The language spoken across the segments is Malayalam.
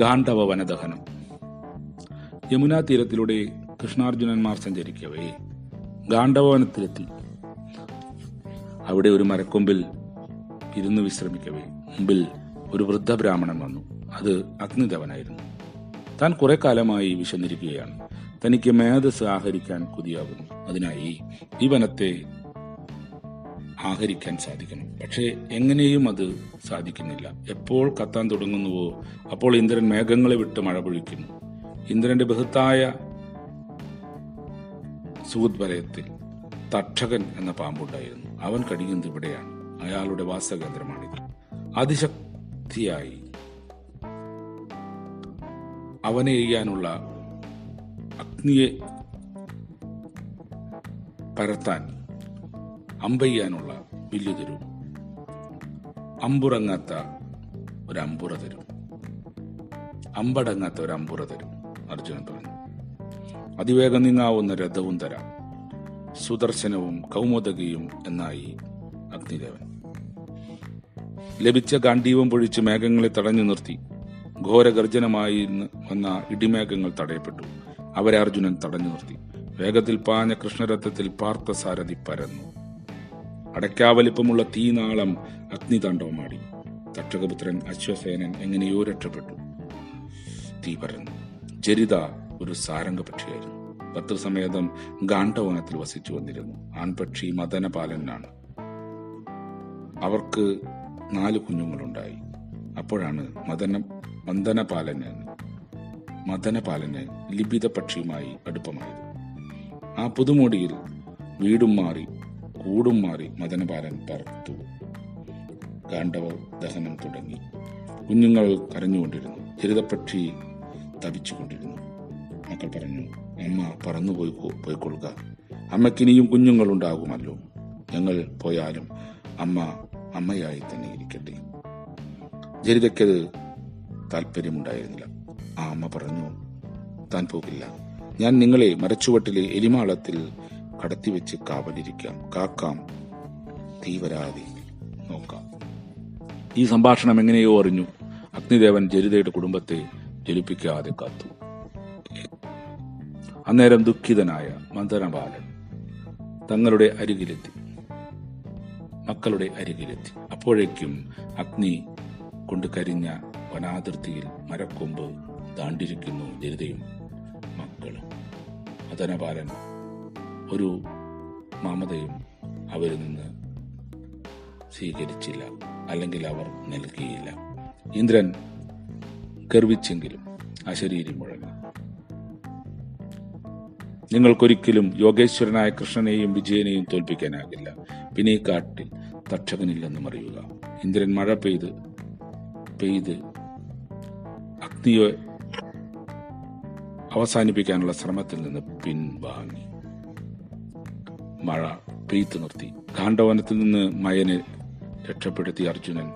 ഗാണ്ഡവ വനദഹനം യമുനാ തീരത്തിലൂടെ കൃഷ്ണാർജുനന്മാർ സഞ്ചരിക്കവേ. ഗാന്ധവനത്തിലെത്തി അവിടെ ഒരു മരക്കൊമ്പിൽ ഇരുന്ന് വിശ്രമിക്കവേ. മുമ്പിൽ ഒരു വൃദ്ധ ബ്രാഹ്മണൻ വന്നു. അത് അഗ്നിദേവനായിരുന്നു താൻ കുറെ കാലമായി വിശന്നിരിക്കുകയാണ്. തനിക്ക് മേധസ് ആഹരിക്കാൻ കൊതിയാകുന്നു. അതിനായി ഈ വനത്തെ ആഹരിക്കാൻ സാധിക്കണം. പക്ഷേ എങ്ങനെയും അത് സാധിക്കുന്നില്ല. എപ്പോൾ കത്താൻ തുടങ്ങുന്നുവോ അപ്പോൾ ഇന്ദ്രൻ മേഘങ്ങളെ വിട്ട് മഴ പൊഴിക്കുന്നു. ഇന്ദ്രന്റെ ബൃഹത്തായ സുഹൃദ്വലയത്തിൽ തക്ഷകൻ എന്ന പാമ്പുണ്ടായിരുന്നു. അവൻ കടിയുന്നത് ഇവിടെയാണ്. അയാളുടെ വാസകേന്ദ്രമാണിത്. അതിശക്തിയായി അവനെ എയ്യാനുള്ള അഗ്നിയെ പരത്താൻ അമ്പെയ്യാനുള്ള വില്ല് തരും. അമ്പുറങ്ങാത്ത ഒരു അമ്പുറ തരും. അമ്പടങ്ങാത്ത ഒരു അമ്പുറ തരും അർജുനൻ പറഞ്ഞു. അതിവേഗം നീങ്ങാവുന്ന രഥവും തരാം. സുദർശനവും കൗമുദകിയും എന്നായി അഗ്നിദേവൻ. ലഭിച്ച ഗാന്ധീവം പൊഴിച്ച് മേഘങ്ങളെ തടഞ്ഞു നിർത്തി. ഘോരഗർജനമായി വന്ന ഇടിമേഘങ്ങൾ തടയപ്പെട്ടു. അവരെ അർജുനൻ തടഞ്ഞു നിർത്തി. വേഗത്തിൽ പാഞ്ഞ കൃഷ്ണരഥത്തിൽ പാർത്ഥസാരഥി പരന്നു. അടയ്ക്കാവലിപ്പമുള്ള തീനാളം അഗ്നിതാണ്ഡവമാടി. തക്ഷകപുത്രൻ അശ്വസേനൻ എങ്ങനെയോ രക്ഷപ്പെട്ടു. തീ പരന്നു. ചരിത ഒരു സാരംഗപക്ഷിയായിരുന്നു. ഭർത്തൃസമേതം ഗാണ്ഡവനത്തിൽ വസിച്ചു വന്നിരുന്നു. ആൺപക്ഷി മദനപാലനാണ്. അവർക്ക് നാല് കുഞ്ഞുങ്ങളുണ്ടായി. അപ്പോഴാണ് മദന മന്ദനപാലന് മദനപാലന് ലിപിത പക്ഷിയുമായി അടുപ്പമായത്. ആ പുതുമോടിയിൽ വീടും മാറി കൂടും മാറി മദനപാലൻ പറത്തു. ഗാണ്ഡവർ ദഹനം തുടങ്ങി. കുഞ്ഞുങ്ങൾ കരഞ്ഞുകൊണ്ടിരുന്നു. ചരിതപ്പക്ഷി തപിച്ചുകൊണ്ടിരുന്നു മക്കൾ പറഞ്ഞു അമ്മ പറന്നു പോയി പോയിക്കൊള്ളുക. കുഞ്ഞുങ്ങൾ കുഞ്ഞുങ്ങളുണ്ടാകുമല്ലോ. ഞങ്ങൾ പോയാലും അമ്മ അമ്മയായി തന്നെ ഇരിക്കട്ടെ. ജരിതയ്ക്കത് താല്പര്യമുണ്ടായിരുന്നില്ല. ആ അമ്മ പറഞ്ഞു താൻ പോകില്ല. ഞാൻ നിങ്ങളെ മരച്ചുവട്ടിലെ എലിമാളത്തിൽ കടത്തിവെച്ച് കാവലിരിക്കാം. കാക്കാം. തീവരാതെ നോക്കാം. ഈ സംഭാഷണം എങ്ങനെയോ അറിഞ്ഞു. അഗ്നിദേവൻ ജരിതയുടെ കുടുംബത്തെ ജലിപ്പിക്കാതെ കാത്തു. അന്നേരം ദുഃഖിതനായ മന്ദനബാലൻ തങ്ങളുടെ അരികിലെത്തി. മക്കളുടെ അരികിലെത്തി. അപ്പോഴേക്കും അഗ്നി കൊണ്ട് കരിഞ്ഞ വനാതിർത്തിയിൽ മരക്കൊമ്പ് താണ്ടിരിക്കുന്നു ജരിതയും മക്കളും. മദനപാലൻ ഒരു മമതയും അവരിൽ നിന്ന് സ്വീകരിച്ചില്ല അല്ലെങ്കിൽ അവർ നൽകിയില്ല. ഇന്ദ്രൻ ഗർവിച്ചെങ്കിലും അശരീരി മുഴങ്ങി. നിങ്ങൾക്കൊരിക്കലും യോഗേശ്വരനായ കൃഷ്ണനെയും വിജയനെയും തോൽപ്പിക്കാനാകില്ല. പിന്നെ ഈ കാട്ടിൽ തക്ഷകനില്ലെന്നും അറിയുക ഇന്ദ്രൻ മഴ പെയ്ത് പെയ്ത് അഗ്നിയെ അവസാനിപ്പിക്കാനുള്ള ശ്രമത്തിൽ നിന്ന് പിൻവാങ്ങി. മഴ പെയ്ത്തു നിർത്തി. കാണ്ഡവനത്തിൽ നിന്ന് മയനെ രക്ഷപ്പെടുത്തി അർജുനൻ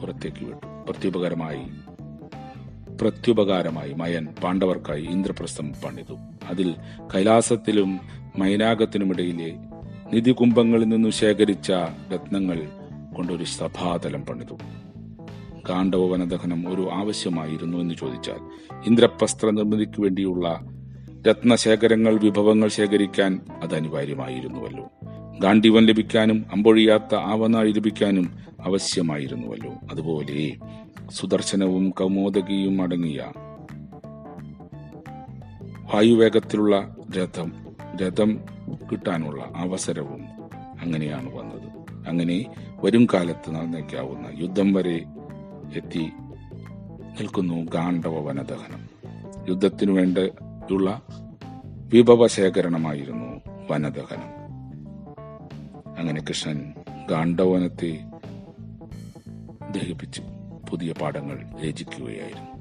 പുറത്തേക്ക് വിട്ടു. പ്രത്യുപകരമായി പ്രത്യുപകാരമായി മയൻ പാണ്ഡവർക്കായി ഇന്ദ്രപ്രസ്ഥം പണിതു. അതിൽ കൈലാസത്തിലും മൈനാകത്തിനുമിടയിലെ നിധികുംഭങ്ങളിൽ നിന്നും ശേഖരിച്ച രത്നങ്ങൾ കൊണ്ടൊരു സഭാതലം പണിതു. കാണ്ഡവ വനദഹനം ഒരു ആവശ്യമായിരുന്നു എന്ന് ചോദിച്ചാൽ ഇന്ദ്രപ്രസ്ഥ നിർമ്മിതിക്ക് വേണ്ടിയുള്ള രത്നശേഖരങ്ങൾ വിഭവങ്ങൾ ശേഖരിക്കാൻ അത് അനിവാര്യമായിരുന്നുവല്ലോ. ദാണ്ഡിവൻ ലഭിക്കാനും അമ്പൊഴിയാത്ത ആവനാഴി ലഭിക്കാനും ആവശ്യമായിരുന്നുവല്ലോ അതുപോലെ സുദർശനവും കൗമോദകിയും അടങ്ങിയ വായുവേഗത്തിലുള്ള രഥം രഥം കിട്ടാനുള്ള അവസരവും അങ്ങനെയാണ് വന്നത്. അങ്ങനെ വരും കാലത്ത് നടന്നേക്കാവുന്ന യുദ്ധം വരെ എത്തി നിൽക്കുന്നു ഗാണ്ഡവ വനദഹനം. യുദ്ധത്തിനു വേണ്ടിയുള്ള വിഭവശേഖരണമായിരുന്നു വനദഹനം. അങ്ങനെ കൃഷ്ണൻ ഗാണ്ഡവനത്തെ ദഹിപ്പിച്ച് പുതിയ പാഠങ്ങൾ രചിക്കുകയായിരുന്നു.